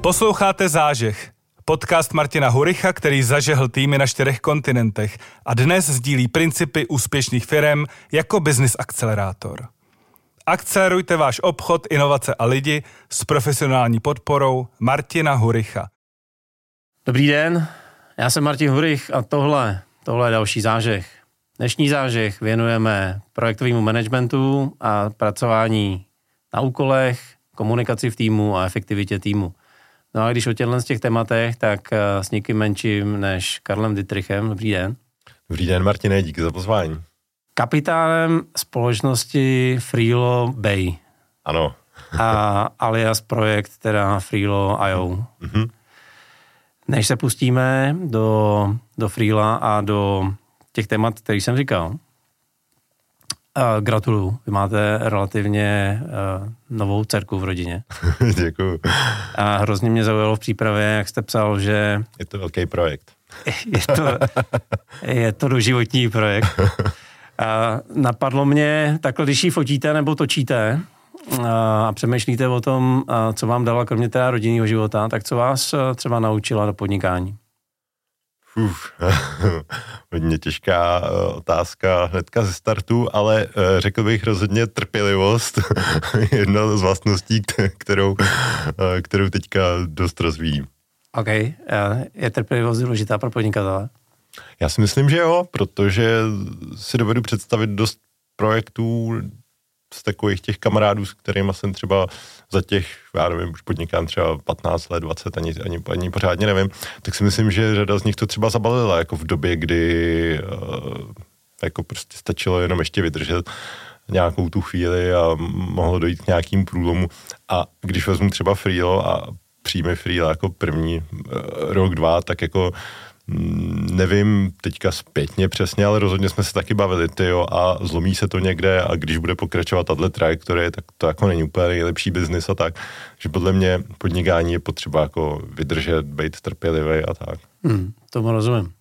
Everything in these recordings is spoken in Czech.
Posloucháte Zážeh, podcast Martina Huricha, který zažehl týmy na čtyřech kontinentech a dnes sdílí principy úspěšných firm jako business akcelerátor. Akcelerujte váš obchod, inovace a lidi s profesionální podporou Martina Huricha. Dobrý den, já jsem Martin Hurich a tohle, tohle je další zážeh. Dnešní zážeh věnujeme projektovému managementu a pracování na úkolech, komunikaci v týmu a efektivitě týmu. No a když o těchto z těch tématech, tak eh, s někým menším než Karlem Dietrichem. Dobrý den. Dobrý den, Martine, díky za pozvání. Kapitánem společnosti Freelo Bay. Ano. a alias projekt teda Freelo IO. Mm-hmm. Než se pustíme do, do Freela a do těch témat, který jsem říkal, Uh, gratuluju. Vy máte relativně uh, novou dcerku v rodině. Děkuju. A hrozně mě zaujalo v přípravě, jak jste psal, že... Je to velký projekt. je to, je to doživotní projekt. A napadlo mě, takhle když ji fotíte nebo točíte a přemýšlíte o tom, co vám dala kromě teda rodinného života, tak co vás třeba naučila do podnikání? Uf, hodně těžká eh, otázka hnedka ze startu, ale eh, řekl bych rozhodně trpělivost, jedna z vlastností, kterou, eh, kterou teďka dost rozvíjím. OK, je trpělivost důležitá pro podnikatele? Já si myslím, že jo, protože si dovedu představit dost projektů z takových těch kamarádů, s kterými jsem třeba za těch, já nevím, už podnikám třeba 15 let, 20, ani, ani, ani pořádně nevím, tak si myslím, že řada z nich to třeba zabalila, jako v době, kdy uh, jako prostě stačilo jenom ještě vydržet nějakou tu chvíli a mohlo dojít k nějakým průlomu. A když vezmu třeba Freelo a přijme Freelo jako první uh, rok, dva, tak jako Mm, nevím teďka zpětně přesně, ale rozhodně jsme se taky bavili, ty jo, a zlomí se to někde a když bude pokračovat tato trajektorie, tak to jako není úplně nejlepší biznis a tak. Že podle mě podnikání je potřeba jako vydržet, být trpělivý a tak. Hmm, tomu rozumím.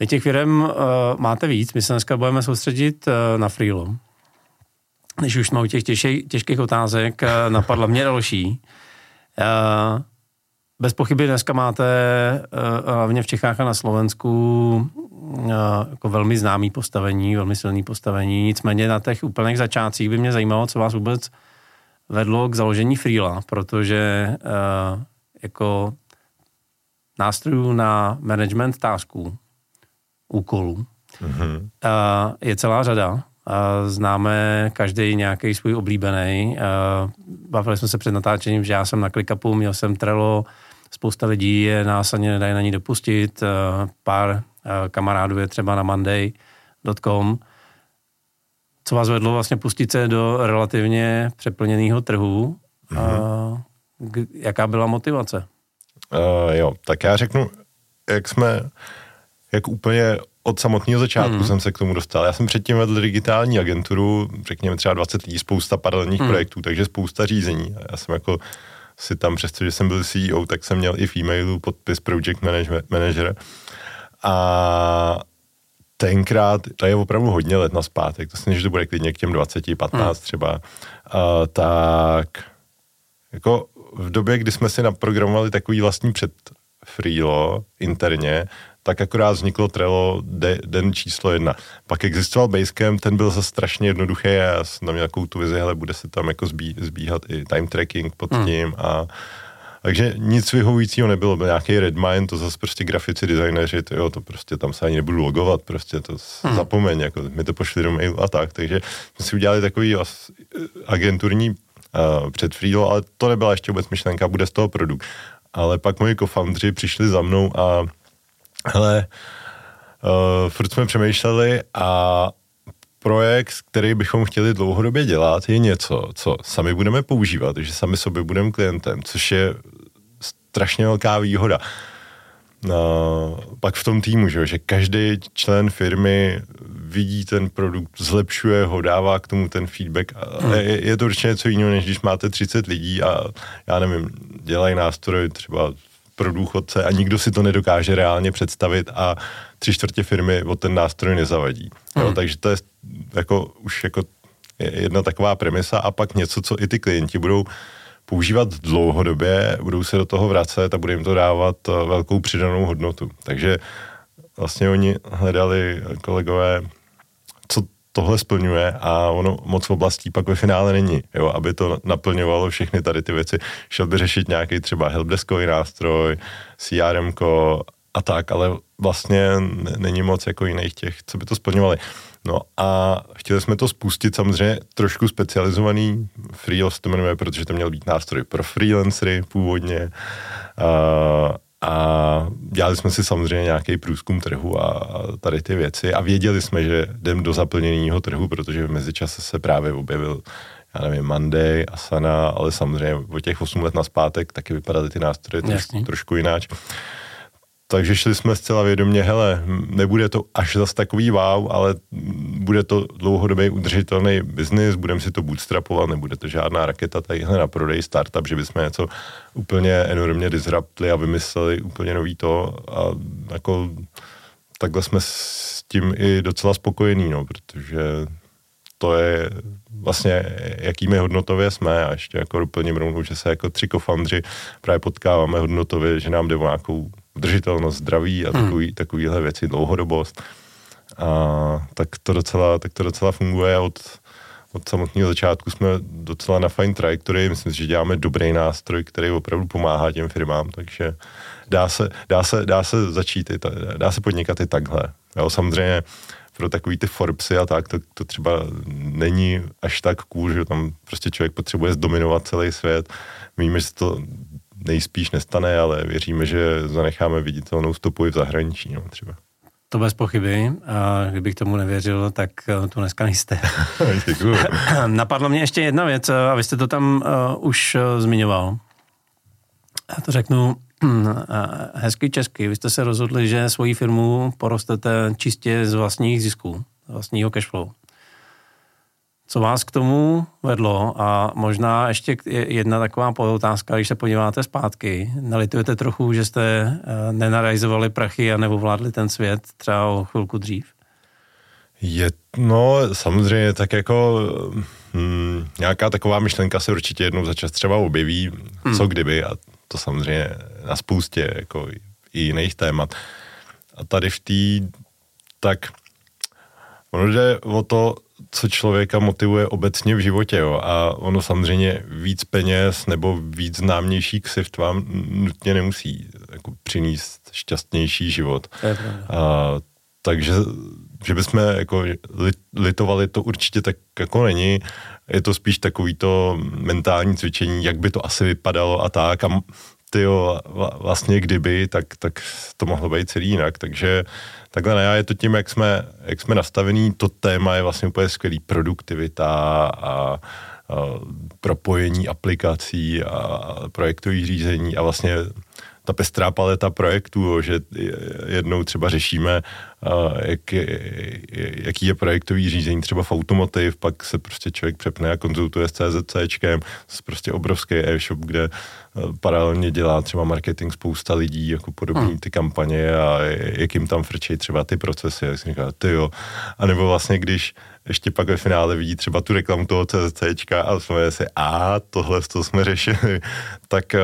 Vy těch firm uh, máte víc, my se dneska budeme soustředit uh, na Freelo. Když už jsme u těch těžkých, těžkých otázek, uh, napadla mě další. Uh, bez pochyby dneska máte hlavně v Čechách a na Slovensku uh, jako velmi známý postavení, velmi silný postavení. Nicméně na těch úplných začátcích by mě zajímalo, co vás vůbec vedlo k založení Freela, protože uh, jako nástrojů na management tasků, úkolů, mm-hmm. je celá řada. Známe každý nějaký svůj oblíbený. Bavili jsme se před natáčením, že já jsem na ClickUpu, měl jsem Trello, Spousta lidí je nás ani nedají na ní dopustit. Eh, pár eh, kamarádů je třeba na monday.com. Co vás vedlo vlastně pustit se do relativně přeplněného trhu? Mm-hmm. Jaká byla motivace? Uh, jo, tak já řeknu, jak jsme, jak úplně od samotného začátku mm. jsem se k tomu dostal. Já jsem předtím vedl digitální agenturu, řekněme třeba 20 lidí, spousta paralelních mm. projektů, takže spousta řízení. Já jsem jako si tam, přestože jsem byl CEO, tak jsem měl i v e-mailu podpis Project Manager. A tenkrát, to je opravdu hodně let na zpátek, to si že to bude klidně k těm 20, 15 hmm. třeba, uh, tak jako v době, kdy jsme si naprogramovali takový vlastní před Freelo interně, tak akorát vzniklo Trello de, den číslo jedna. Pak existoval Basecamp, ten byl za strašně jednoduchý a já jsem tam měl takovou tu vizi, hele, bude se tam jako zbí, zbíhat i time tracking pod hmm. tím a takže nic vyhovujícího nebylo, byl nějaký Redmine, to zase prostě grafici, designéři, to, jo, to prostě tam se ani nebudu logovat, prostě to hmm. zapomeň, jako mi to pošli do mailu a tak, takže jsme si udělali takový agenturní uh, před Freelo, ale to nebyla ještě vůbec myšlenka, bude z toho produkt. Ale pak moji co přišli za mnou a hele, uh, furt jsme přemýšleli a projekt, který bychom chtěli dlouhodobě dělat, je něco, co sami budeme používat, že sami sobě budeme klientem, což je strašně velká výhoda. No, pak v tom týmu, že, že každý člen firmy vidí ten produkt, zlepšuje ho, dává k tomu ten feedback. A hmm. je, je to určitě něco jiného, než když máte 30 lidí a já nevím, dělají nástroj třeba pro důchodce a nikdo si to nedokáže reálně představit a tři čtvrtě firmy o ten nástroj nezavadí. Hmm. Jo, takže to je jako už jako jedna taková premisa a pak něco, co i ty klienti budou používat dlouhodobě, budou se do toho vracet a bude jim to dávat eh, velkou přidanou hodnotu. Takže vlastně oni hledali kolegové, tohle splňuje a ono moc v oblastí pak ve finále není, jo, aby to naplňovalo všechny tady ty věci. Šel by řešit nějaký třeba helpdeskový nástroj, CRM a tak, ale vlastně není moc jako jiných těch, co by to splňovali. No a chtěli jsme to spustit samozřejmě trošku specializovaný, Freelos to jmenuje, protože to měl být nástroj pro freelancery původně. A, a dělali jsme si samozřejmě nějaký průzkum trhu a tady ty věci a věděli jsme, že jdem do zaplněného trhu, protože v mezičase se právě objevil já nevím, Monday, Asana, ale samozřejmě o těch 8 let naspátek taky vypadaly ty nástroje trošku, trošku jináč. Takže šli jsme zcela vědomě, hele, nebude to až zas takový wow, ale bude to dlouhodobě udržitelný biznis, budeme si to bootstrapovat, nebude to žádná raketa tadyhle na prodej startup, že bychom něco úplně enormně disruptli a vymysleli úplně nový to a jako takhle jsme s tím i docela spokojení, no, protože to je vlastně, jakými hodnotově jsme a ještě jako doplním rovnou, že se jako tři kofandři právě potkáváme hodnotově, že nám jde o nějakou udržitelnost zdraví a hmm. takový, takovýhle věci, dlouhodobost. A tak to docela, tak to docela funguje od, od samotného začátku jsme docela na fajn trajektorii, myslím si, že děláme dobrý nástroj, který opravdu pomáhá těm firmám, takže dá se, dá se, dá se začít, i ta, dá se podnikat i takhle. Jo, samozřejmě pro takový ty Forbesy a tak, to, to třeba není až tak cool, že tam prostě člověk potřebuje zdominovat celý svět. Víme, že to nejspíš nestane, ale věříme, že zanecháme viditelnou stopu i v zahraničí no, třeba. To bez pochyby. A kdybych tomu nevěřil, tak eh, tu dneska nejste. Napadla mě ještě jedna věc, a vy jste to tam uh, už uh, zmiňoval. Já to řeknu uh, hezky česky. Vy jste se rozhodli, že svoji firmu porostete čistě z vlastních zisků, vlastního cashflow. Co vás k tomu vedlo? A možná ještě jedna taková otázka, když se podíváte zpátky. Nalitujete trochu, že jste eh, nenarajzovali prachy a nevovládli ten svět třeba o chvilku dřív? Je, no samozřejmě tak jako hm, nějaká taková myšlenka se určitě jednou za čas třeba objeví, hmm. co kdyby a to samozřejmě na spoustě jako i jiných témat. A tady v té, tak ono jde o to co člověka motivuje obecně v životě. Jo. A ono samozřejmě víc peněz nebo víc známější ksift vám nutně nemusí jako přinést šťastnější život. A, takže že bychom jako litovali, to určitě tak jako není. Je to spíš takový to mentální cvičení, jak by to asi vypadalo a tak. A ty vlastně kdyby, tak, tak to mohlo být celý jinak. Takže takhle ne, je to tím, jak jsme, jak jsme nastavení, to téma je vlastně úplně skvělý. Produktivita a, a propojení aplikací a projektových řízení a vlastně ta pestrá paleta projektů, že jednou třeba řešíme, jak, jaký je projektový řízení třeba v automotiv, pak se prostě člověk přepne a konzultuje s CZCčkem, prostě obrovský e-shop, kde paralelně dělá třeba marketing spousta lidí, jako podobní hmm. ty kampaně a jak jim tam frčejí třeba ty procesy, jak si říká, ty jo. A nebo vlastně, když ještě pak ve finále vidí třeba tu reklamu toho CZCčka a jsme si, a tohle, co jsme řešili, tak eh,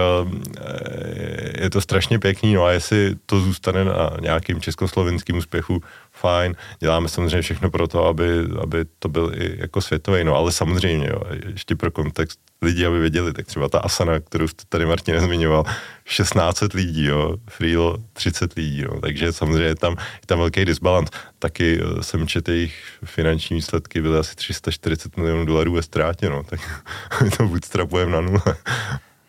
je to strašně pěkný, no a jestli to zůstane na nějakým československým úspěchu, fajn, děláme samozřejmě všechno pro to, aby, aby to byl i jako světový, no ale samozřejmě, jo, ještě pro kontext lidí, aby věděli, tak třeba ta Asana, kterou jste tady Martin nezmiňoval, 16 lidí, jo, Freelo 30 lidí, jo, takže samozřejmě je tam, je tam velký disbalans. Taky eh, jsem četl jejich finanční výsledky byly asi 340 milionů dolarů ve ztrátě, no, tak my to bootstrapujeme na nule.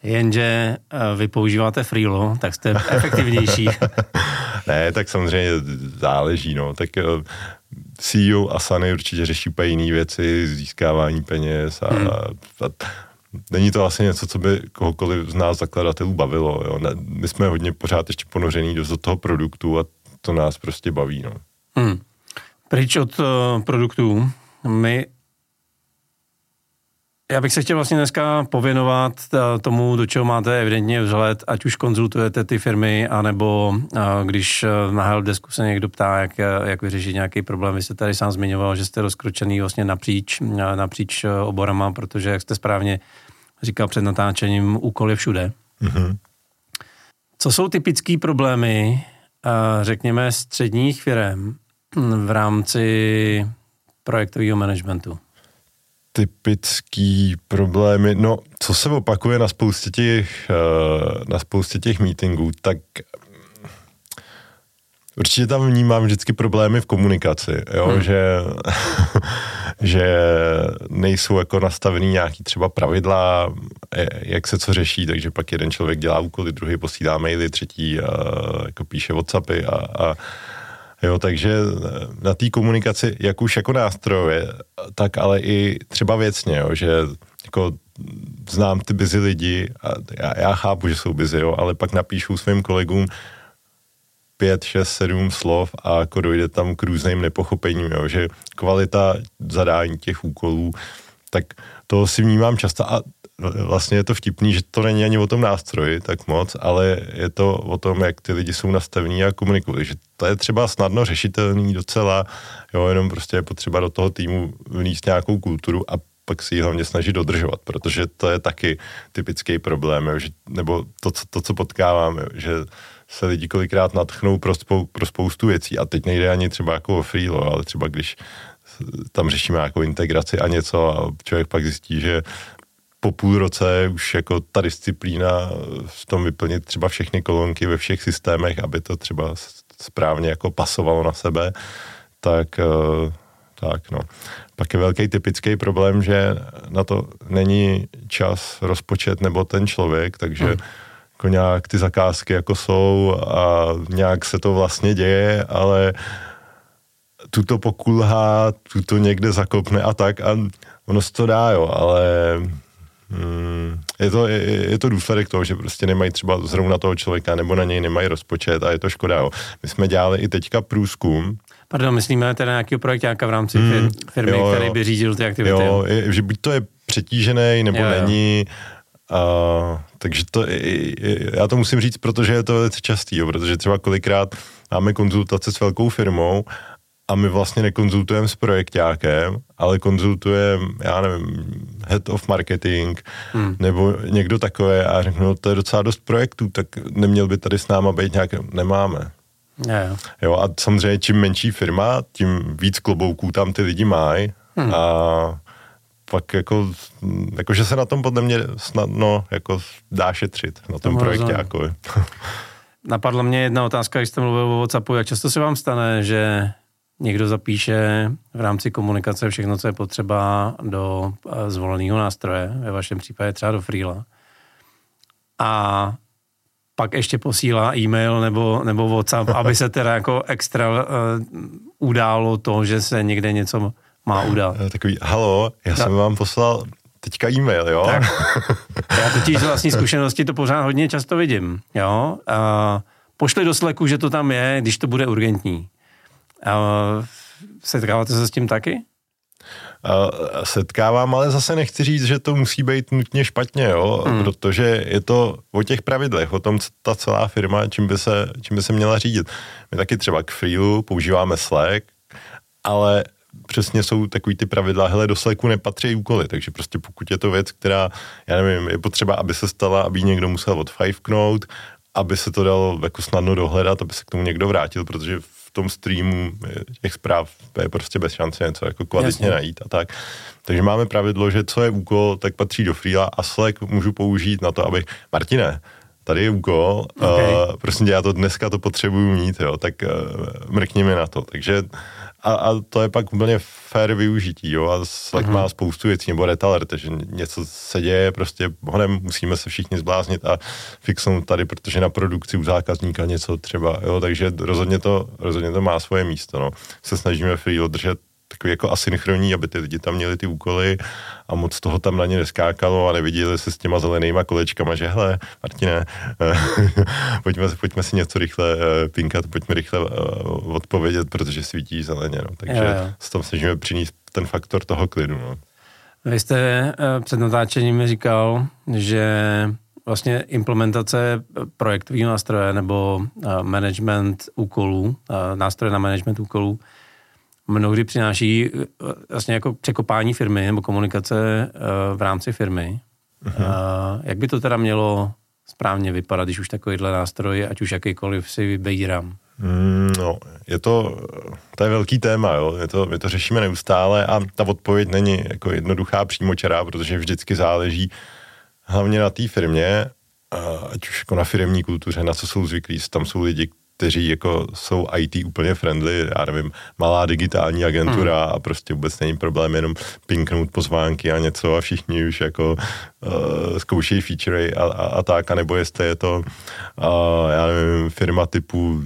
Jenže eh, vy používáte Freelo, tak jste efektivnější. ne, tak samozřejmě záleží, no, tak eh, CEO Asany určitě řeší úplně jiné věci, získávání peněz a, hmm. a, a není to asi něco, co by kohokoliv z nás zakladatelů bavilo. Jo. Ne, my jsme hodně pořád ještě ponoření do toho produktu a to nás prostě baví. No. Hmm. Pryč od uh, produktů. My já bych se chtěl vlastně dneska pověnovat eh, tomu, do čeho máte evidentně vzhled, ať už konzultujete ty firmy, anebo eh, když na helpdesku se někdo ptá, jak, jak vyřešit nějaký problém. Vy jste tady sám zmiňoval, že jste rozkročený vlastně napříč, napříč oborama, protože, jak jste správně říkal před natáčením, úkoly všude. Mm-hmm. Co jsou typické problémy, řekněme, středních firm v rámci projektového managementu? Typický problémy, no, co se opakuje na spoustě těch, eh, na spoustě těch meetingů, tak Určitě tam vnímám vždycky problémy v komunikaci, jo? Hmm. že, že nejsou jako nastavený nějaký třeba pravidla, jak se co řeší, takže pak jeden člověk dělá úkoly, druhý posílá maily, třetí a, jako píše Whatsappy a, a Jo, takže na té komunikaci, jak už jako nástroje, tak ale i třeba věcně, jo, že jako znám ty busy lidi a já, já chápu, že jsou busy, jo, ale pak napíšu svým kolegům, pět, šest, sedm slov a jako dojde tam k různým nepochopením, jo, že kvalita zadání těch úkolů, tak to si vnímám často a vlastně je to vtipný, že to není ani o tom nástroji tak moc, ale je to o tom, jak ty lidi jsou nastavení a komunikují. Že to je třeba snadno řešitelný docela, jo, jenom prostě je potřeba do toho týmu vníst nějakou kulturu a pak si ji hlavně snažit dodržovat, protože to je taky typický problém, jo, že, nebo to, to, co potkávám, že se lidi kolikrát natchnou pro, spou, pro spoustu věcí a teď nejde ani třeba jako o freelo, ale třeba když tam řešíme jako integraci a něco a člověk pak zjistí, že po půl roce už jako ta disciplína v tom vyplnit třeba všechny kolonky ve všech systémech, aby to třeba správně jako pasovalo na sebe, tak, eh, tak no. Pak je velký typický problém, že na to není čas, rozpočet nebo ten člověk, takže hmm jako nějak ty zakázky jako jsou a nějak se to vlastně děje, ale tuto pokulhá, tuto někde zakopne a tak a ono se to dá, jo, ale hmm, je, to, je, je to důsledek toho, že prostě nemají třeba zrovna toho člověka nebo na něj nemají rozpočet a je to škoda, jo. My jsme dělali i teďka průzkum, Pardon, myslíme teda nějaký projekt nějaká v rámci hmm, firmy, jo, jo. který by řídil ty aktivity. Jo, je, že buď to je přetížený, nebo jo, není, jo a, takže to, já to musím říct, protože je to velice častý, jo, protože třeba kolikrát máme konzultace s velkou firmou a my vlastně nekonzultujeme s projektákem, ale konzultujeme, já nevím, head of marketing hmm. nebo někdo takové a řeknu, no to je docela dost projektů, tak neměl by tady s náma být nějaké, nemáme. Yeah. Jo, a samozřejmě čím menší firma, tím víc klobouků tam ty lidi mají hmm. a pak jako, jako, že se na tom podle mě snadno jako dá šetřit na tom projektě. Jako. Napadla mě jedna otázka, když jste mluvil o WhatsAppu, jak často se vám stane, že někdo zapíše v rámci komunikace všechno, co je potřeba do eh, zvoleného nástroje, ve vašem případě třeba do Freela. A pak ještě posílá e-mail nebo, nebo WhatsApp, aby se teda jako extra uh, událo to, že se někde něco má udát. Eh, takový, halo, já jsem vám poslal teďka e-mail, jo? Tak. Já totiž z vlastní zkušenosti to pořád hodně často vidím, jo? A pošli do Slacku, že to tam je, když to bude urgentní. Setkáváte se s tím taky? Setkávám, ale zase nechci říct, že to musí být nutně špatně, jo? Hmm. protože je to o těch pravidlech, o tom, co ta celá firma, čím by se, čím by se měla řídit. My taky třeba k Freelu používáme Slack, ale přesně jsou takový ty pravidla, hele, do Slacku nepatří úkoly, takže prostě pokud je to věc, která, já nevím, je potřeba, aby se stala, aby někdo musel od fiveknout, aby se to dalo jako snadno dohledat, aby se k tomu někdo vrátil, protože tom streamu těch zpráv je prostě bez šance něco jako kvalitně Jasně. najít a tak. Takže máme pravidlo, že co je úkol, tak patří do Freela a Slack můžu použít na to, aby Martine, tady je úkol, okay. uh, prosím já to dneska to potřebuju mít, jo, tak uh, mrkni mi na to. Takže a, a to je pak úplně fair využití, jo, a Slack mm-hmm. má spoustu věcí, nebo Red Alert, že něco se děje, prostě honem musíme se všichni zbláznit a fixnout tady, protože na produkci u zákazníka něco třeba, jo, takže rozhodně to, rozhodně to má svoje místo, no. Se snažíme free držet takový jako asynchronní, aby ty lidi tam měli ty úkoly a moc toho tam na ně neskákalo a neviděli se s těma zelenýma kolečkama, že hele, Martine, pojďme, pojďme si něco rychle uh, pinkat, pojďme rychle uh, odpovědět, protože svítí zeleně, no. takže jo, jo. se tam snažíme přinést ten faktor toho klidu. No. Vy jste před natáčením říkal, že vlastně implementace projektového nástroje nebo management úkolů, nástroje na management úkolů mnohdy přináší eh, vlastně jako překopání firmy nebo komunikace eh, v rámci firmy. Uh-huh. Uh, jak by to teda mělo správně vypadat, když už takovýhle nástroj, ať už jakýkoliv si vybírám? Mm, no, je to, to je velký téma, jo. Je to, my to řešíme neustále a ta odpověď není jako jednoduchá přímočará, protože vždycky záleží hlavně na té firmě, ať už jako na firmní kultuře, na co jsou zvyklí. Tam jsou lidi, kteří jako jsou IT úplně friendly, já nevím, malá digitální agentura hmm. a prostě vůbec není problém jenom pinknout pozvánky a něco a všichni už jako uh, zkoušejí featurey a, a, a tak, a nebo jestli je to, uh, já nevím, firma typu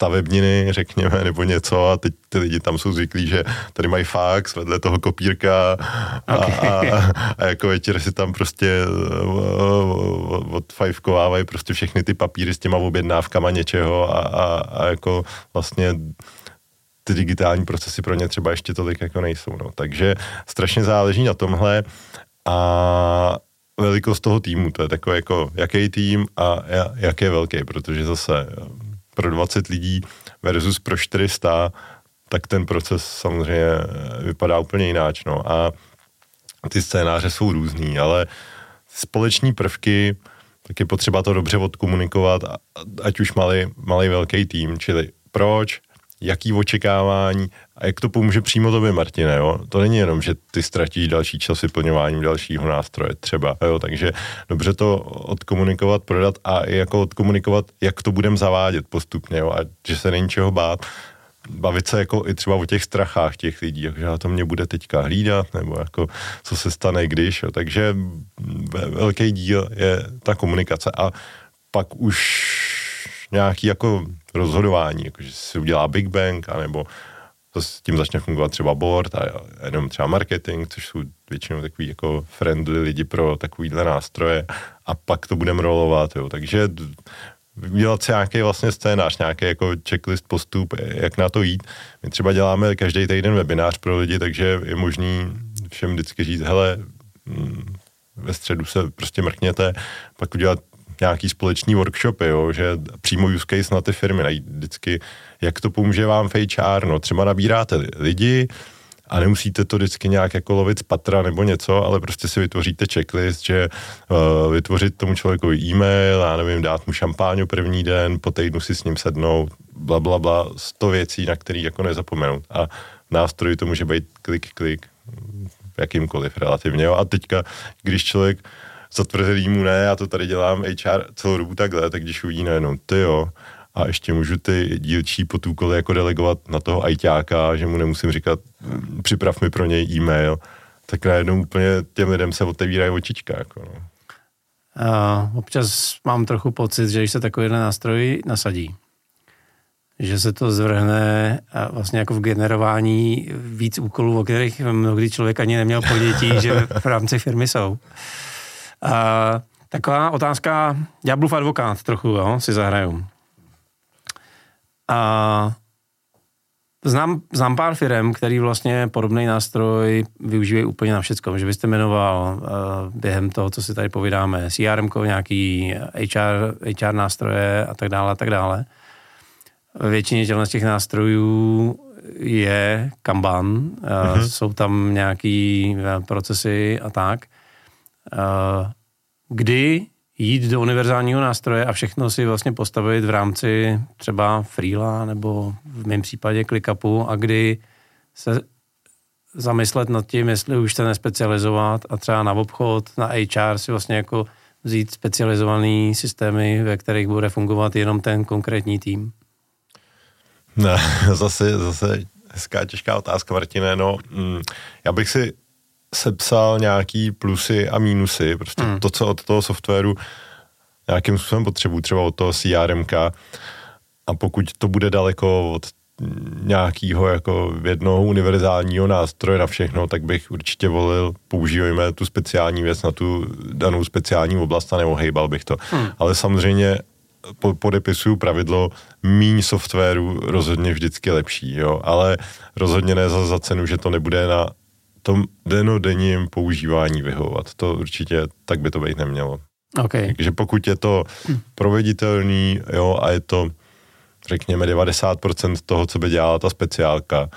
stavebniny, řekněme, nebo něco a teď ty lidi tam jsou zvyklí, že tady mají fax, vedle toho kopírka a, okay. a, a, jako večer si tam prostě odfajfkovávají prostě všechny ty papíry s těma objednávkama něčeho a, a, a jako vlastně ty digitální procesy pro ně třeba ještě tolik jako nejsou. No. Takže strašně záleží na tomhle a velikost toho týmu, to je takové jako, jaký tým a jak je velký, protože zase pro 20 lidí versus pro 400, tak ten proces samozřejmě vypadá úplně jináč. No. A ty scénáře jsou různý, ale společní prvky, tak je potřeba to dobře odkomunikovat, ať už malý, malý velký tým, čili proč, jaký očekávání a jak to pomůže přímo tobě, Martine, jo? To není jenom, že ty ztratíš další čas vyplňováním dalšího nástroje třeba, jo? Takže dobře to odkomunikovat, prodat a i jako odkomunikovat, jak to budeme zavádět postupně, jo? A že se není čeho bát. Bavit se jako i třeba o těch strachách těch lidí, že to mě bude teďka hlídat, nebo jako co se stane, když, jo? Takže velký díl je ta komunikace a pak už nějaký jako rozhodování, jako že si udělá Big Bang, anebo to s tím začne fungovat třeba board a jenom třeba marketing, což jsou většinou takový jako friendly lidi pro takovýhle nástroje a pak to budeme rolovat, jo. Takže dělat si nějaký vlastně scénář, nějaký jako checklist postup, jak na to jít. My třeba děláme každý týden webinář pro lidi, takže je možný všem vždycky říct, hele, mm, ve středu se prostě mrkněte, pak udělat nějaký společný workshopy, jo, že přímo use case na ty firmy najít vždycky, jak to pomůže vám v HR, no třeba nabíráte lidi, a nemusíte to vždycky nějak jako lovit z patra nebo něco, ale prostě si vytvoříte checklist, že uh, vytvořit tomu člověku e-mail, já nevím, dát mu šampáňu první den, po týdnu si s ním sednout, bla, bla, bla, sto věcí, na který jako nezapomenout. A nástroj to může být klik, klik, jakýmkoliv relativně. Jo. A teďka, když člověk zatvrzelýmu ne, já to tady dělám HR celou dobu takhle, tak když uvidí najednou, ty jo, a ještě můžu ty dílčí potůkoly jako delegovat na toho ajťáka, že mu nemusím říkat, mm, připrav mi pro něj e-mail, tak najednou úplně těm lidem se otevírají očička. Jako no. Uh, občas mám trochu pocit, že když se takovýhle nástroj nasadí, že se to zvrhne vlastně jako v generování víc úkolů, o kterých mnohdy člověk ani neměl ponětí, že v rámci firmy jsou. Uh, taková otázka, v advokát trochu, jo, si zahraju. A znám, znám pár firm, který vlastně podobný nástroj využívají úplně na všechno. Že byste jmenoval uh, během toho, co si tady povídáme, CRM, nějaký HR, HR nástroje a tak dále a tak dále. Většině z těch nástrojů je Kanban, uh-huh. jsou tam nějaký uh, procesy a tak. Uh, kdy jít do univerzálního nástroje a všechno si vlastně postavit v rámci třeba Freela nebo v mém případě ClickUpu a kdy se zamyslet nad tím, jestli už se nespecializovat a třeba na obchod, na HR si vlastně jako vzít specializované systémy, ve kterých bude fungovat jenom ten konkrétní tým? Ne, zase, zase hezká, těžká otázka, Martine. No, mm, já bych si sepsal nějaký plusy a mínusy, prostě hmm. to, co od toho softwaru nějakým způsobem potřebuji, třeba od toho CRMK a pokud to bude daleko od nějakého jako jednoho univerzálního nástroje na všechno, tak bych určitě volil, používejme tu speciální věc na tu danou speciální oblast a neohejbal bych to. Hmm. Ale samozřejmě po, podepisuju pravidlo míň softwaru rozhodně vždycky lepší, jo, ale rozhodně ne za, za cenu, že to nebude na tom denodenním používání vyhovovat. To určitě tak by to být nemělo. Okay. Takže pokud je to proveditelný jo, a je to řekněme 90% toho, co by dělala ta speciálka,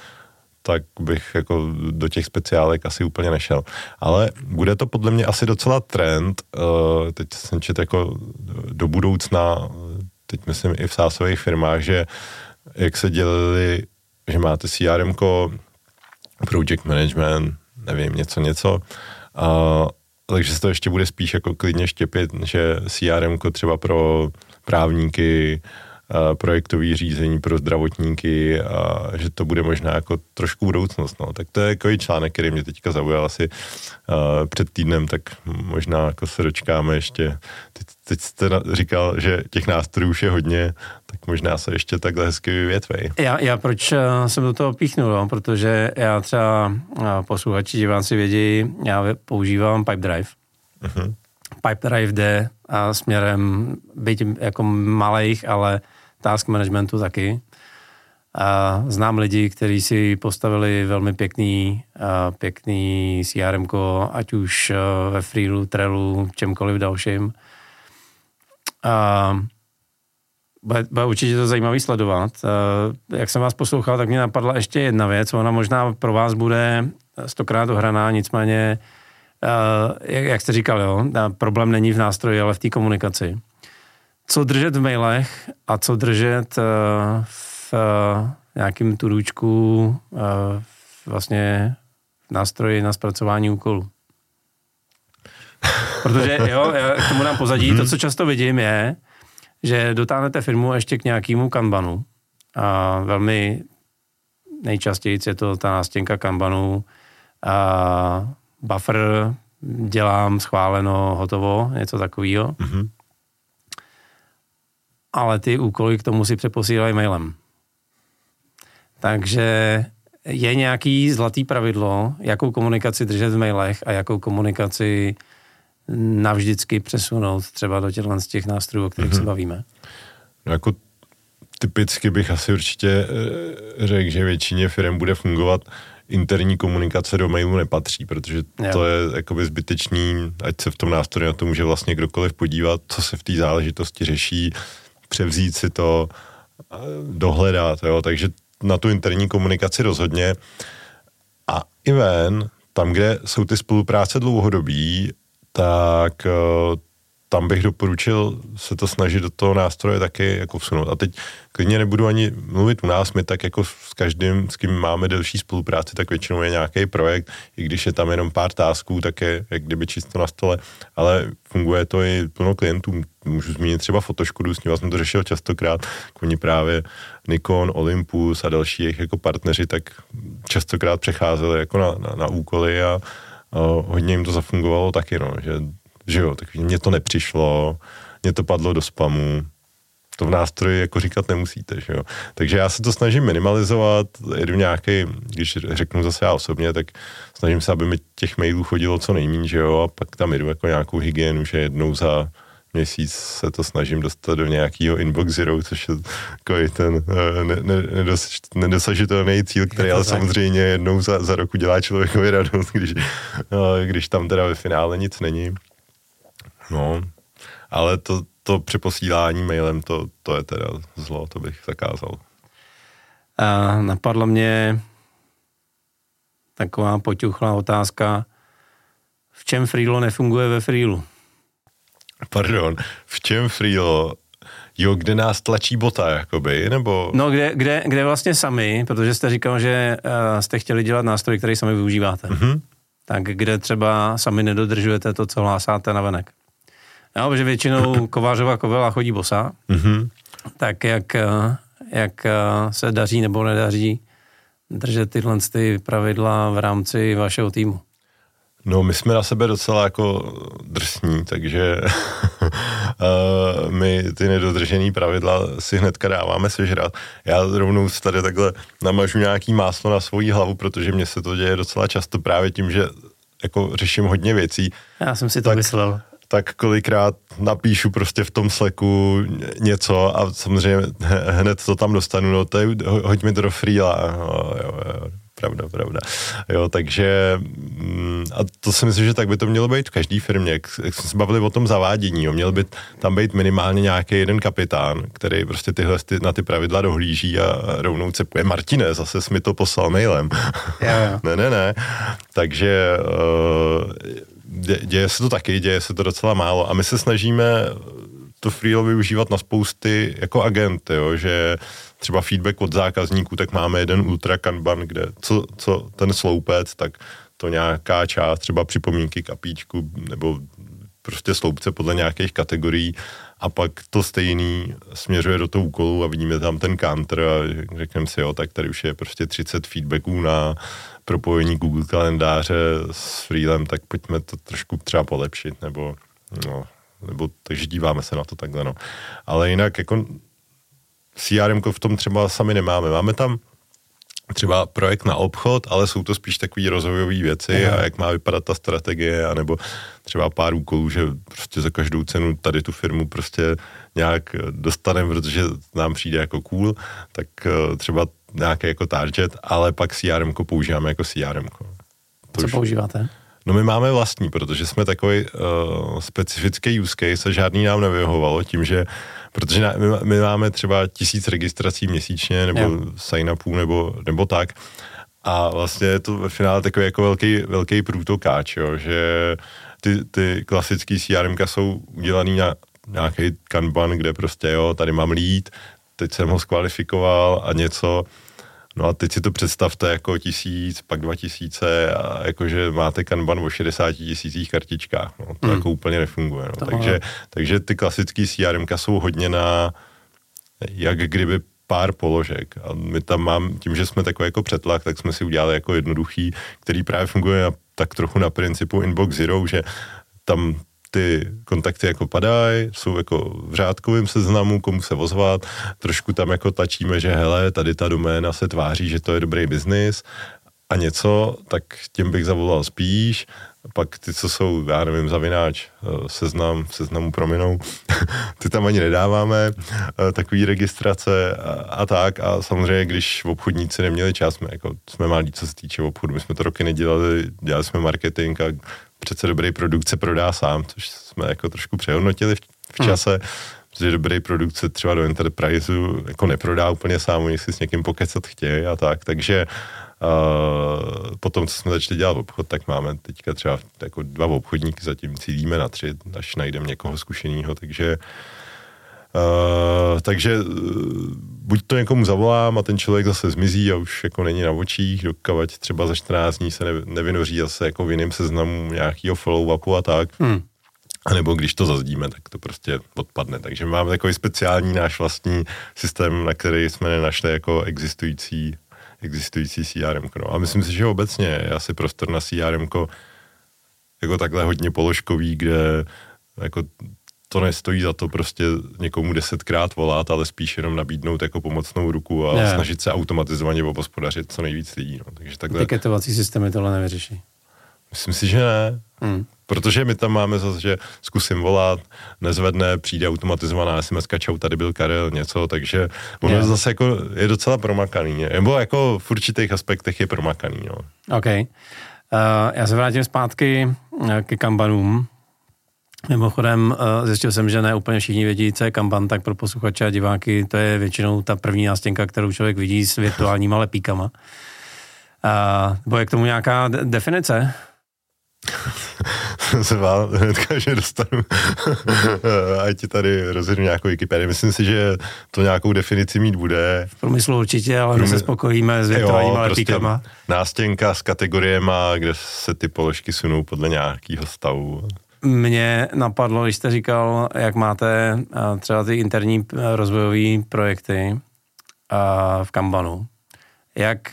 tak bych jako do těch speciálek asi úplně nešel. Ale bude to podle mě asi docela trend, uh, teď jsem čet jako do budoucna, teď myslím i v sásových firmách, že jak se dělili, že máte CRM, project management, nevím, něco, něco, uh, takže se to ještě bude spíš jako klidně štěpit, že CRM třeba pro právníky, projektový řízení pro zdravotníky a že to bude možná jako trošku budoucnost. No. Tak to je takový článek, který mě teďka zaujal asi uh, před týdnem, tak možná jako se dočkáme ještě. Teď, teď jste říkal, že těch nástrojů už je hodně, tak možná se ještě takhle hezky vyvětvej. Já, já proč jsem do toho píchnul, no? protože já třeba posluchači, diváci vědí, já používám Pipedrive. Uh-huh. Pipedrive jde a směrem, byť jako malých, ale task managementu taky. A znám lidi, kteří si postavili velmi pěkný, pěkný CRM, ať už ve Freelu, Trellu, čemkoliv dalším. A bude, bude určitě to zajímavý sledovat. Jak jsem vás poslouchal, tak mě napadla ještě jedna věc. Ona možná pro vás bude stokrát ohraná, nicméně, jak jste říkal, jo, problém není v nástroji, ale v té komunikaci co držet v mailech a co držet v nějakým turučku vlastně nástroji na zpracování úkolů. Protože jo, já k tomu dám pozadí, to, mhm. co často vidím, je, že dotáhnete firmu ještě k nějakému kanbanu a velmi nejčastěji je to ta nástěnka kanbanu a buffer dělám schváleno, hotovo, něco takového. Mm-hmm ale ty úkoly k tomu si přeposílají mailem. Takže je nějaký zlatý pravidlo, jakou komunikaci držet v mailech a jakou komunikaci navždycky přesunout třeba do těchto z těch nástrojů, o kterých mm-hmm. se mhm. bavíme? No jako typicky bych asi určitě eh, řekl, že většině firm bude fungovat interní komunikace do mailu nepatří, protože jo. to je jakoby zbytečný, ať se v tom nástroji na to může vlastně kdokoliv podívat, co se v té záležitosti řeší, převzít si to, dohledat, jo, takže na tu interní komunikaci rozhodně. A i ven, tam, kde jsou ty spolupráce dlouhodobí, tak tam bych doporučil se to snažit do toho nástroje taky jako vsunout. A teď klidně nebudu ani mluvit u nás, my tak jako s každým, s kým máme delší spolupráci, tak většinou je nějaký projekt, i když je tam jenom pár tásků, tak je jak kdyby čisto na stole, ale funguje to i plno klientů. Můžu zmínit třeba Fotoškodu, s ním jsem to řešil častokrát, oni právě Nikon, Olympus a další jejich jako partneři, tak častokrát přecházeli jako na, na, na úkoly a hodně jim to zafungovalo taky, no, že že jo, tak mně to nepřišlo, mně to padlo do spamu, to v nástroji jako říkat nemusíte, že jo. Takže já se to snažím minimalizovat, jedu nějaký, když řeknu zase já osobně, tak snažím se, aby mi těch mailů chodilo co nejméně, že jo, a pak tam jdu jako nějakou hygienu, že jednou za měsíc se to snažím dostat do nějakého inbox zero, což je takový ten eh, ne, ne, nedos, nedosažitelný cíl, který ale tak. samozřejmě jednou za, za roku dělá člověkovi radost, když, eh, když tam teda ve finále nic není. No, ale to, to přeposílání mailem, to, to je teda zlo, to bych zakázal. A napadla mě taková poťuchlá otázka, v čem Freelo nefunguje ve Freelu? Pardon, v čem Freelo Jo, kde nás tlačí bota, jakoby, nebo... No, kde, kde, kde vlastně sami, protože jste říkal, že uh, jste chtěli dělat nástroj, který sami využíváte. Mm-hmm. Tak kde třeba sami nedodržujete to, co hlásáte na venek? Jo, protože většinou Kovářová kovela chodí bosa, mm-hmm. tak jak, jak se daří nebo nedaří držet tyhle ty pravidla v rámci vašeho týmu? No, my jsme na sebe docela jako drsní, takže my ty nedodržené pravidla si hnedka dáváme sežrat. Já rovnou tady takhle namažu nějaký máslo na svoji hlavu, protože mně se to děje docela často právě tím, že jako řeším hodně věcí. Já jsem si to tak, myslel tak kolikrát napíšu prostě v tom sleku něco a samozřejmě hned to tam dostanu, no to je, hoď mi to do freela, no, jo, jo, pravda, pravda. Jo, takže mm, a to si myslím, že tak by to mělo být v každé firmě, jak, jak jsme se bavili o tom zavádění, jo, měl by tam být minimálně nějaký jeden kapitán, který prostě tyhle ty, na ty pravidla dohlíží a rovnou cepuje. Martine, zase jsi mi to poslal mailem. Jo. ne, ne, ne. Takže uh, dě, děje se to taky, děje se to docela málo a my se snažíme to Freelo využívat na spousty jako agent, jo, že třeba feedback od zákazníků, tak máme jeden ultra kanban, kde co, co ten sloupec, tak to nějaká část, třeba připomínky kapíčku nebo prostě sloupce podle nějakých kategorií a pak to stejný směřuje do toho úkolu a vidíme tam ten counter a řekneme si, jo, tak tady už je prostě 30 feedbacků na propojení Google kalendáře s Freelem, tak pojďme to trošku třeba polepšit, nebo no, nebo takže díváme se na to takhle, no. Ale jinak jako CRM v tom třeba sami nemáme. Máme tam třeba projekt na obchod, ale jsou to spíš takové rozvojové věci Aha. a jak má vypadat ta strategie, anebo třeba pár úkolů, že prostě za každou cenu tady tu firmu prostě nějak dostaneme, protože nám přijde jako cool, tak eh, třeba nějaký jako target, ale pak CRM používáme jako CRM. To Co už... používáte? No my máme vlastní, protože jsme takový uh, specifický use case a žádný nám nevyhovovalo tím, že protože na, my, my máme třeba tisíc registrací měsíčně nebo jo. sign-upů nebo, nebo tak a vlastně je to ve finále takový jako velký, velký průtokáč, jo, že ty, ty klasický CRM jsou udělaný na nějaký kanban, kde prostě jo, tady mám lead, teď jsem ho skvalifikoval a něco, No a teď si to představte jako tisíc, pak dva tisíce a jakože máte kanban o 60 tisících kartičkách. No, to mm. jako úplně nefunguje. No. Takže, takže ty klasické CRM jsou hodně na jak kdyby pár položek. A my tam mám, tím, že jsme takový jako přetlak, tak jsme si udělali jako jednoduchý, který právě funguje na, tak trochu na principu Inbox Zero, že tam ty kontakty jako padají, jsou jako v řádkovém seznamu, komu se ozvat, trošku tam jako tačíme, že hele, tady ta doména se tváří, že to je dobrý biznis a něco, tak těm bych zavolal spíš, pak ty, co jsou, já nevím, zavináč, eh, seznam, seznamu prominou, ty tam ani nedáváme, eh, takový registrace a, a tak. A samozřejmě, když obchodníci neměli čas, jsme, jako, jsme malí, co se týče obchodu, my jsme to roky nedělali, dělali jsme marketing a přece dobrý produkt se prodá sám, což jsme jako trošku přehodnotili v, v čase, hmm. protože dobrý produkt se třeba do enterpriseu jako neprodá úplně sám, oni si s někým pokecat chtějí a tak, takže Uh, potom, co jsme začali dělat obchod, tak máme teďka třeba jako dva obchodníky, zatím cílíme na tři, až najdeme někoho zkušeného, takže Uh, takže uh, buď to někomu zavolám a ten člověk zase zmizí a už jako není na očích, dokavať třeba za 14 dní se ne, nevynoří zase jako v jiném seznamu nějakého follow-upu a tak. Hmm. A nebo když to zazdíme, tak to prostě odpadne. Takže máme takový speciální náš vlastní systém, na který jsme nenašli jako existující, existující CRM. No. A myslím si, že obecně je asi prostor na CRM jako takhle hodně položkový, kde jako to nestojí za to prostě někomu desetkrát volat, ale spíš jenom nabídnout jako pomocnou ruku a ne. snažit se automatizovaně obospodařit co nejvíc lidí. No. Takže takhle... Tiketovací systémy tohle nevyřeší. Myslím si, že ne. Hmm. Protože my tam máme zase, že zkusím volat, nezvedne, přijde automatizovaná SMS, čau, tady byl Karel, něco, takže ono je zase jako je docela promakaný. Nebo jako v určitých aspektech je promakaný. No. OK. Uh, já se vrátím zpátky eh, ke kambanům. Mimochodem eh, zjistil jsem, že ne úplně všichni vědí, co je Kanban, tak pro posluchače a diváky to je většinou ta první nástěnka, kterou člověk vidí s virtuálníma lepíkama. A, nebo je k tomu nějaká definice? se vám hnedka, že dostanu, ať ti tady rozhodnu nějakou Wikipedii. Myslím si, že to nějakou definici mít bude. V průmyslu určitě, ale my se spokojíme s virtuálníma prostě lepíkama. Prostě nástěnka s kategoriema, kde se ty položky sunou podle nějakého stavu. Mě napadlo, když jste říkal, jak máte eh, třeba ty interní eh, rozvojové projekty eh, v Kanbanu. Jak,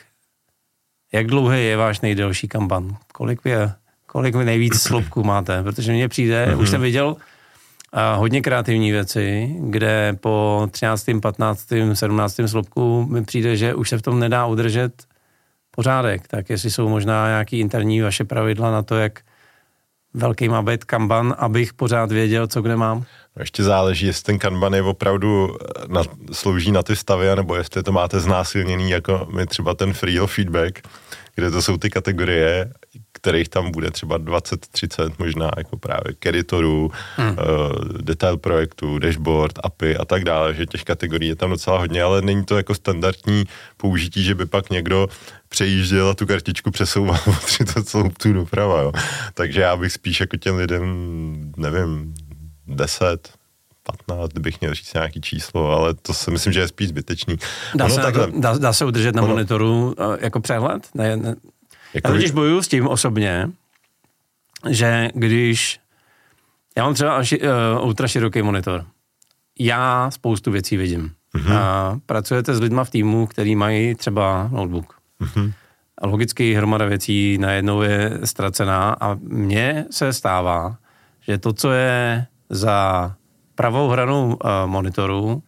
jak dlouhý je váš nejdelší Kanban? Kolik je, kolik nejvíc slupků máte? Protože mně přijde, mm-hmm. už jsem viděl hodně kreativní věci, kde po 13., 15., 17. slupku mi přijde, že už se v tom nedá udržet pořádek. Tak jestli jsou možná nějaký interní vaše pravidla na to, jak velký být kanban, abych pořád věděl, co kde mám? No ještě záleží, jestli ten kanban je opravdu eh, na, slouží na ty stavy, nebo jestli to máte znásilněný, jako my třeba ten free feedback, kde to jsou ty kategorie, kterých tam bude třeba 20-30 možná jako právě editoru, hmm. uh, detail projektu, dashboard, API a tak dále, že těch kategorií je tam docela hodně, ale není to jako standardní použití, že by pak někdo přejížděl a tu kartičku přesouval to celou tu doprava, jo. Takže já bych spíš jako těm lidem, nevím, 10, 15, kdybych měl říct nějaký číslo, ale to si myslím, že je spíš zbytečný. Dá, se, takhle, dá, dá se udržet na ono, monitoru uh, jako přehled? Ne, ne. Jako já totiž bojuju s tím osobně, že když já mám třeba ši, uh, ultra široký monitor, já spoustu věcí vidím. Mm-hmm. A pracujete s lidma v týmu, který mají třeba notebook. Mm-hmm. A logicky hromada věcí najednou je ztracená a mně se stává, že to, co je za pravou hranou uh, monitoru,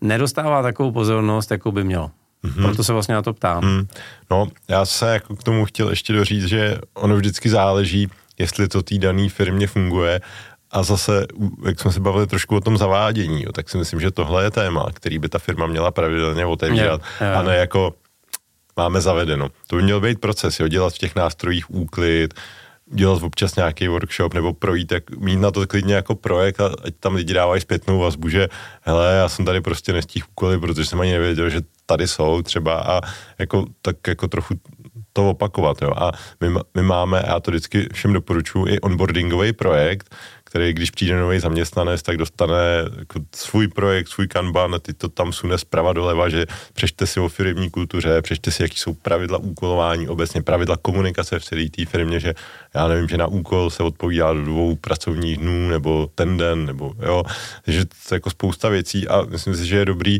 nedostává takovou pozornost, jakou by mělo. Mm-hmm. Proto se vlastně na to ptám. Mm. No, já se jako k tomu chtěl ještě doříct, že ono vždycky záleží, jestli to té dané firmě funguje a zase, jak jsme se bavili trošku o tom zavádění, jo, tak si myslím, že tohle je téma, který by ta firma měla pravidelně otevírat je, je. a ne jako máme zavedeno. To by měl být proces, jo, dělat v těch nástrojích úklid, dělat občas nějaký workshop nebo projít, jak, mít na to klidně jako projekt a ať tam lidi dávají zpětnou vazbu, že hele, já jsem tady prostě nestihl úkoly, protože jsem ani nevěděl, že tady jsou třeba a jako, tak jako trochu to opakovat. Jo. A my, my máme, já to vždycky všem doporučuji, i onboardingový projekt, který když přijde nový zaměstnanec, tak dostane jako svůj projekt, svůj kanban ty to tam sune zprava doleva, že přečte si o firmní kultuře, přečte si, jaký jsou pravidla úkolování, obecně pravidla komunikace v celé té firmě, že já nevím, že na úkol se odpovídá do dvou pracovních dnů, nebo ten den, nebo jo, takže to je jako spousta věcí a myslím si, že je dobrý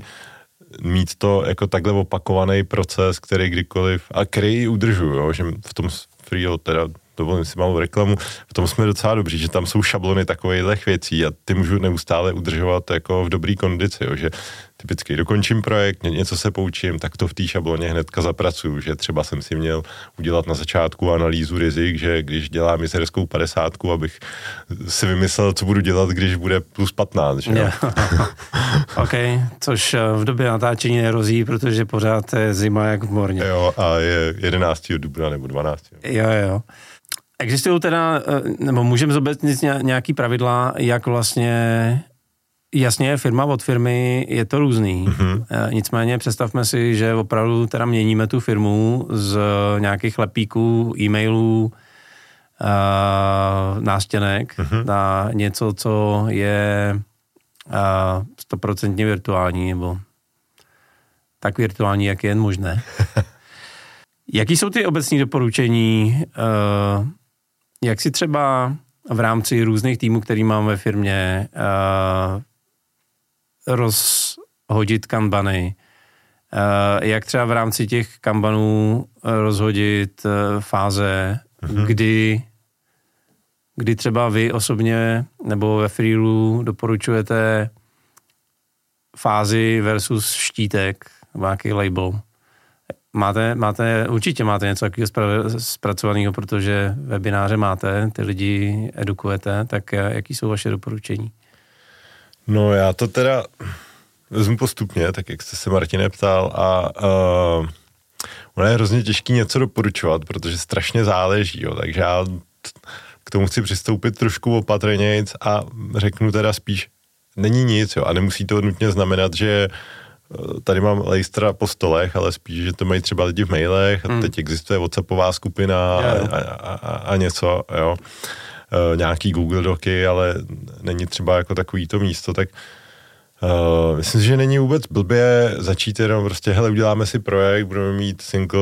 mít to jako takhle opakovaný proces, který kdykoliv, a který udržuju, jo, že v tom Freeo teda dovolím si malou reklamu, v tom jsme docela dobří, že tam jsou šablony takových věcí a ty můžu neustále udržovat jako v dobrý kondici, jo, že typicky dokončím projekt, něco se poučím, tak to v té šabloně hnedka zapracuju, že třeba jsem si měl udělat na začátku analýzu rizik, že když dělám miserskou padesátku, abych si vymyslel, co budu dělat, když bude plus 15. Že? Yeah. OK, což eh, v době natáčení nerozí, protože pořád je zima jak v morně. Jo, a je 11. dubna nebo 12. Jo, jo. Existují teda, eh, nebo můžeme zobecnit nějaký pravidla, jak vlastně Jasně, firma od firmy je to různý. Mm-hmm. Nicméně představme si, že opravdu teda měníme tu firmu z nějakých lepíků, e-mailů, uh, nástěnek mm-hmm. na něco, co je stoprocentně uh, virtuální, nebo tak virtuální, jak je jen možné. Jaký jsou ty obecní doporučení? Uh, jak si třeba v rámci různých týmů, který mám ve firmě, uh, rozhodit kanbany, uh, jak třeba v rámci těch kanbanů rozhodit uh, fáze, mm-hmm. kdy kdy třeba vy osobně nebo ve freelu doporučujete fázi versus štítek, nějaký label. Máte, máte, určitě máte něco takového zpracovaného, protože webináře máte, ty lidi edukujete, tak jaký jsou vaše doporučení? No já to teda vezmu postupně, tak jak jste se Martine ptal a uh, ono je hrozně těžký něco doporučovat, protože strašně záleží, jo, takže já k tomu chci přistoupit trošku opatrně a řeknu teda spíš, není nic, jo, a nemusí to nutně znamenat, že Eh, tady mám lejstra po stolech, ale spíš, že to mají třeba lidi v mailech, hmm. teď existuje WhatsAppová skupina a, a, a, a něco, jo. E, nějaký Google Doky, ale není třeba jako takový to místo, tak Uh, myslím, že není vůbec blbě začít jenom prostě, hele, uděláme si projekt, budeme mít single,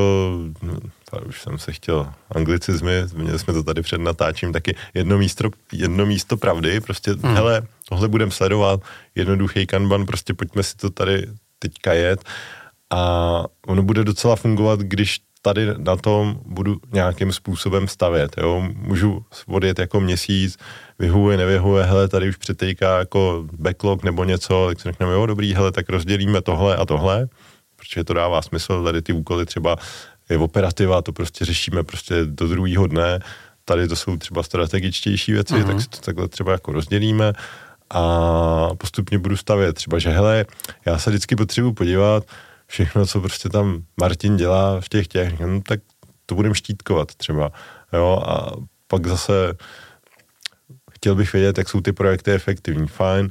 no, už jsem se chtěl anglicizmy, měli jsme to tady před natáčím, taky jedno místo, jedno místo pravdy, prostě, hmm. hele, tohle budeme sledovat, jednoduchý kanban, prostě pojďme si to tady teďka jet a ono bude docela fungovat, když tady na tom budu nějakým způsobem stavět. Jo? Můžu odjet jako měsíc, vyhuje, nevyhuje, hele, tady už přetejká jako backlog nebo něco, tak si řekneme, jo, dobrý, hele, tak rozdělíme tohle a tohle, protože to dává smysl, tady ty úkoly třeba je operativa, to prostě řešíme prostě do druhého dne, tady to jsou třeba strategičtější věci, uh-huh. tak si to takhle třeba jako rozdělíme a postupně budu stavět. Třeba, že hele, já se vždycky potřebuji podívat, všechno, co prostě tam Martin dělá v těch těch, no, tak to budeme štítkovat třeba. Jo, a pak zase chtěl bych vědět, jak jsou ty projekty efektivní. Fajn,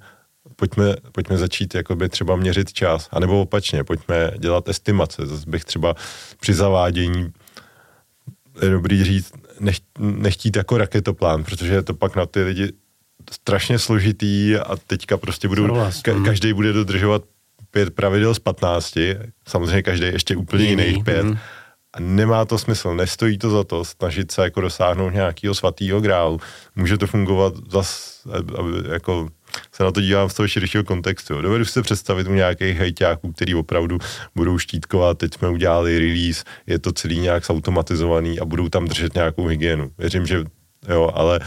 pojďme, pojďme začít jakoby třeba měřit čas, anebo opačně, pojďme dělat estimace. Zase bych třeba při zavádění je dobrý říct, nech, nechtít jako raketoplán, protože to pak na ty lidi strašně složitý a teďka prostě budou, ka, mhm. každý bude dodržovat pět pravidel z patnácti, samozřejmě každý ještě úplně jiný, jiných pět. Mm. A nemá to smysl, nestojí to za to snažit se jako dosáhnout nějakého svatého grálu. Může to fungovat zas, aby jako se na to dívám z toho širšího kontextu. Dovedu si představit u nějakých hejťáků, který opravdu budou štítkovat, teď jsme udělali release, je to celý nějak zautomatizovaný a budou tam držet nějakou hygienu. Věřím, že jo, ale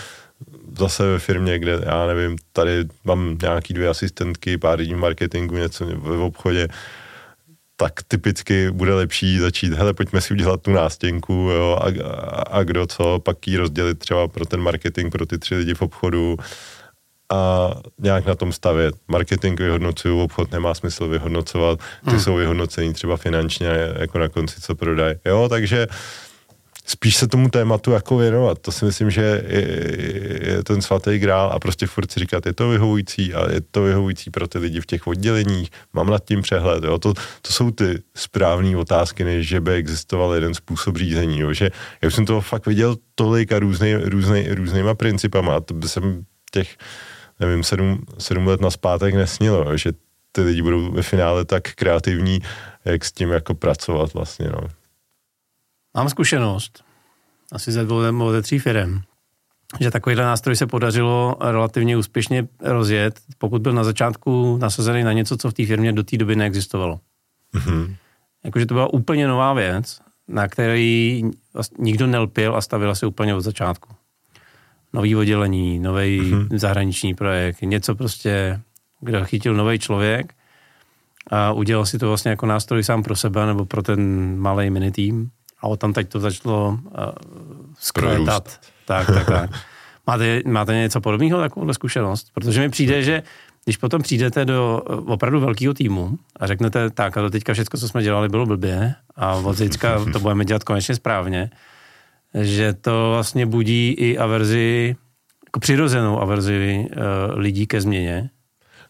zase ve firmě, kde já nevím, tady mám nějaký dvě asistentky, pár lidí v marketingu, něco v obchodě, tak typicky bude lepší začít, hele, pojďme si udělat tu nástěnku, jo, a, a, a kdo co, pak ji rozdělit třeba pro ten marketing, pro ty tři lidi v obchodu, a nějak na tom stavět. Marketing vyhodnocuju, obchod nemá smysl vyhodnocovat, ty hmm. jsou vyhodnocení třeba finančně, jako na konci, co prodají. Jo, takže spíš se tomu tématu jako věnovat. To si myslím, že je, je ten svatý grál a prostě furt si říkat, je to vyhovující a je to vyhovující pro ty lidi v těch odděleních, mám nad tím přehled. Jo? To, to jsou ty správné otázky, než že by existoval jeden způsob řízení. Jo? Že já jsem to fakt viděl tolik a různej, různej, různýma principama a to by jsem těch nevím, sedm, sedm let naspátek nesnilo, že ty lidi budou ve finále tak kreativní, jak s tím jako pracovat vlastně, no. Mám zkušenost, asi ze dvou nebo ze tří firm, že takovýhle nástroj se podařilo relativně úspěšně rozjet, pokud byl na začátku nasazený na něco, co v té firmě do té doby neexistovalo. Mm-hmm. Jakože to byla úplně nová věc, na který nikdo nelpil a stavila se úplně od začátku nový oddělení, nový mm-hmm. zahraniční projekt, něco prostě, kde chytil nový člověk a udělal si to vlastně jako nástroj sám pro sebe nebo pro ten malý mini tým a od tam teď to začalo uh, skvětat. Tak, tak, tak. Máte, máte něco podobného, takovou zkušenost? Protože mi přijde, že když potom přijdete do eh, opravdu velkého týmu a řeknete, tak a do teďka všechno, co jsme dělali, bylo blbě a od teďka to budeme dělat konečně správně, že to vlastně budí i averzi, jako přirozenou averzi uh, lidí ke změně.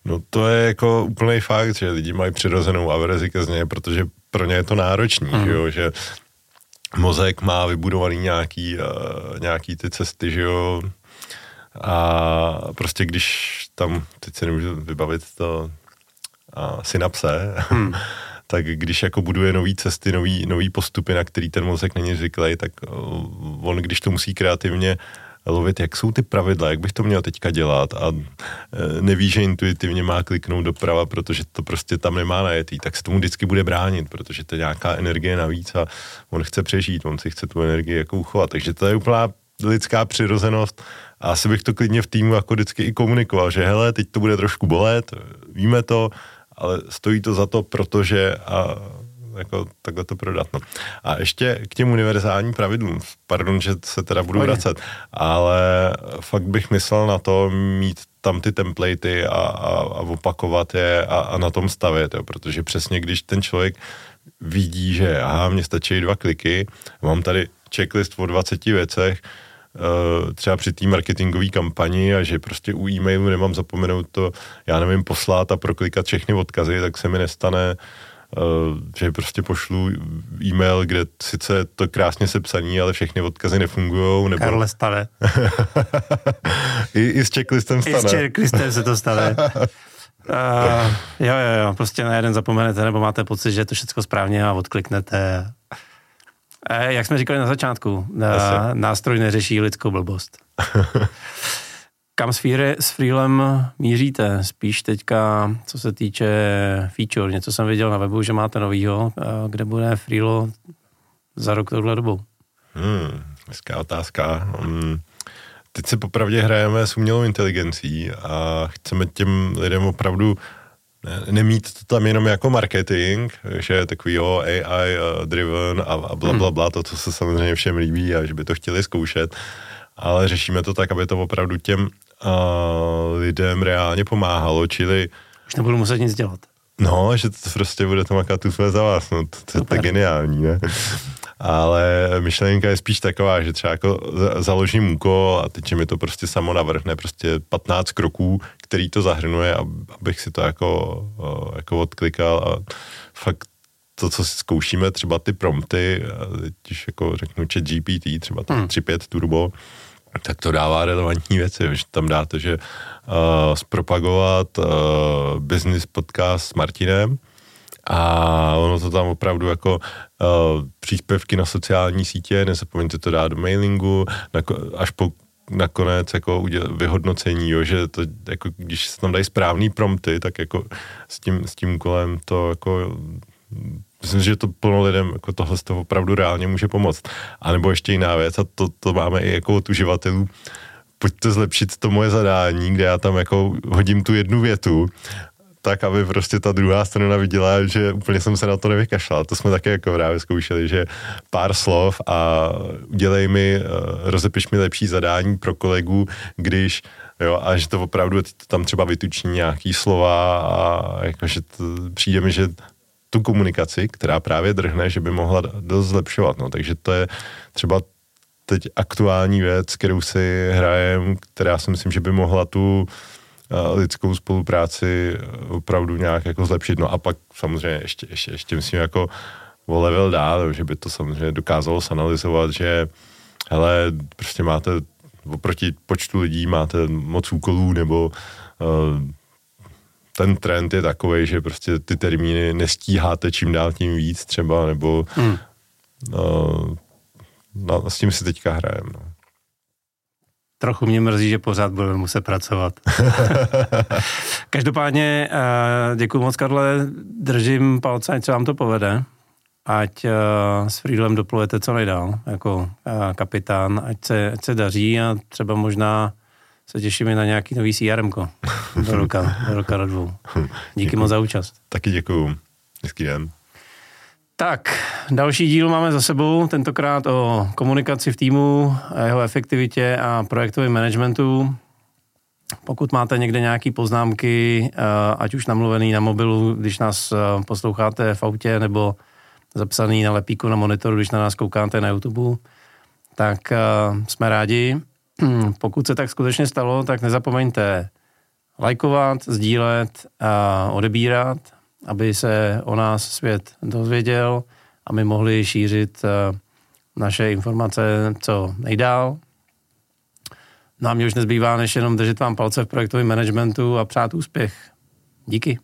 No to je jako úplný fakt, že lidi mají přirozenou averzi ke změně, protože pro ně je to náročný, mm. že, jo? že mozek má vybudovaný nějaký, uh, nějaký ty cesty, že jo, a prostě když tam, teď si nemůžu vybavit to, a synapse, hmm. tak když jako buduje nové cesty, nový, nový postupy, na který ten mozek není zvyklý, tak eh, on, když to musí kreativně lovit, jak jsou ty pravidla, jak bych to měl teďka dělat a eh, neví, že intuitivně má kliknout doprava, protože to prostě tam nemá najetý, tak se tomu vždycky bude bránit, protože to je nějaká energie navíc a on chce přežít, on si chce tu energii jako uchovat. Takže to je úplná lidská přirozenost a asi bych to klidně v týmu jako vždycky i komunikoval, že hele, teď to bude trošku bolet, víme to, ale stojí to za to, protože a jako takhle to prodat. No. A ještě k těm univerzálním pravidlům, pardon, že se teda budu vracet, ale fakt bych myslel na to mít tam ty templatey a, a, a opakovat je a, a na tom stavět, jo, protože přesně když ten člověk vidí, že aha, mně stačí dva kliky, mám tady checklist o 20 věcech, Eh, třeba při té marketingové kampani a že prostě u e-mailu nemám zapomenout to, já nevím, poslat a proklikat všechny odkazy, tak se mi nestane, že prostě pošlu e-mail, kde sice je to krásně sepsaný, ale všechny odkazy nefungují. Nebo... Karle stane. I, I s checklistem stane. I s checklistem se to stane. Uh, jo, jo, jo, prostě na jeden zapomenete, nebo máte pocit, že je to všechno správně a odkliknete Eh, jak jsme říkali na začátku, na, nástroj neřeší lidskou blbost. Kam s, Freelem s Freelem míříte? Spíš teďka, co se týče feature. Něco jsem viděl na webu, že máte novýho. Eh, kde bude Freelo za rok tohle dobu? Hmm, hezká otázka. Hmm. Teď se popravdě hrajeme s umělou inteligencí a chceme těm lidem opravdu ne, nemít to tam jenom jako marketing, že je takový jo, AI uh, driven a, a bla, bla, hmm. bla, to, co se samozřejmě všem líbí a že by to chtěli zkoušet, ale řešíme to tak, aby to opravdu těm lidem reálně pomáhalo, čili... Už nebudu muset nic dělat. No, že to prostě bude to makat tu své za vás, no, to, to, to je geniální, ne? ale myšlenka je spíš taková, že třeba jako založím úkol a teď mi to prostě samo navrhne prostě 15 kroků, který to zahrnuje, abych si to jako, jako odklikal a fakt to, co si zkoušíme, třeba ty prompty, když jako řeknu chat GPT, třeba tam hmm. 3.5 turbo, tak to dává relevantní věci, že tam dáte, že uh, zpropagovat uh, business podcast s Martinem a ono to tam opravdu jako uh, příspěvky na sociální sítě, nezapomeňte to dát do mailingu, až po nakonec jako uděl, vyhodnocení, jo, že to, jako, když se tam dají správný prompty, tak jako s tím, s tím úkolem to jako Myslím, že to plno lidem jako tohle z toho opravdu reálně může pomoct. A nebo ještě jiná věc, a to, to máme i jako od uživatelů, pojďte zlepšit to moje zadání, kde já tam jako hodím tu jednu větu, tak, aby prostě ta druhá strana viděla, že úplně jsem se na to nevykašlal. To jsme také jako právě zkoušeli, že pár slov a udělej mi, eh, rozepiš mi lepší zadání pro kolegu, když Jo, a že to opravdu tam třeba vytuční nějaký slova a jakože to, přijde mi, že tu komunikaci, která právě drhne, že by mohla dost zlepšovat. No. Takže to je třeba teď aktuální věc, kterou si hrajem, která si myslím, že by mohla tu uh, lidskou spolupráci opravdu nějak jako zlepšit. No a pak samozřejmě ještě, ještě, ještě myslím jako o level dál, že by to samozřejmě dokázalo sanalizovat, že hele, prostě máte oproti počtu lidí máte moc úkolů nebo uh, ten trend je takový, že prostě ty termíny nestíháte čím dál tím víc třeba, nebo hmm. no, no, s tím si teďka hrajem. No. Trochu mě mrzí, že pořád budeme muset pracovat. Každopádně eh, děkuji moc, Karle, držím palce, ať se vám to povede, ať eh, s Friedlem doplujete co nejdál jako eh, kapitán, ať se, ať se daří a třeba možná se těšíme na nějaký nový CRM do roka, do roka do dvou. Díky moc za účast. Taky děkuju. Hezký den. Tak, další díl máme za sebou, tentokrát o komunikaci v týmu, jeho efektivitě a projektovém managementu. Pokud máte někde nějaké poznámky, eh, ať už namluvený na mobilu, když nás eh, posloucháte v autě, nebo zapsaný na lepíku na monitoru, když na nás koukáte na YouTube, tak eh, jsme rádi. Pokud se tak skutečně stalo, tak nezapomeňte lajkovat, sdílet a odebírat, aby se o nás svět dozvěděl a my mohli šířit eh, naše informace co nejdál. Nám no už nezbývá, než jenom držet vám palce v projektovém managementu a přát úspěch. Díky.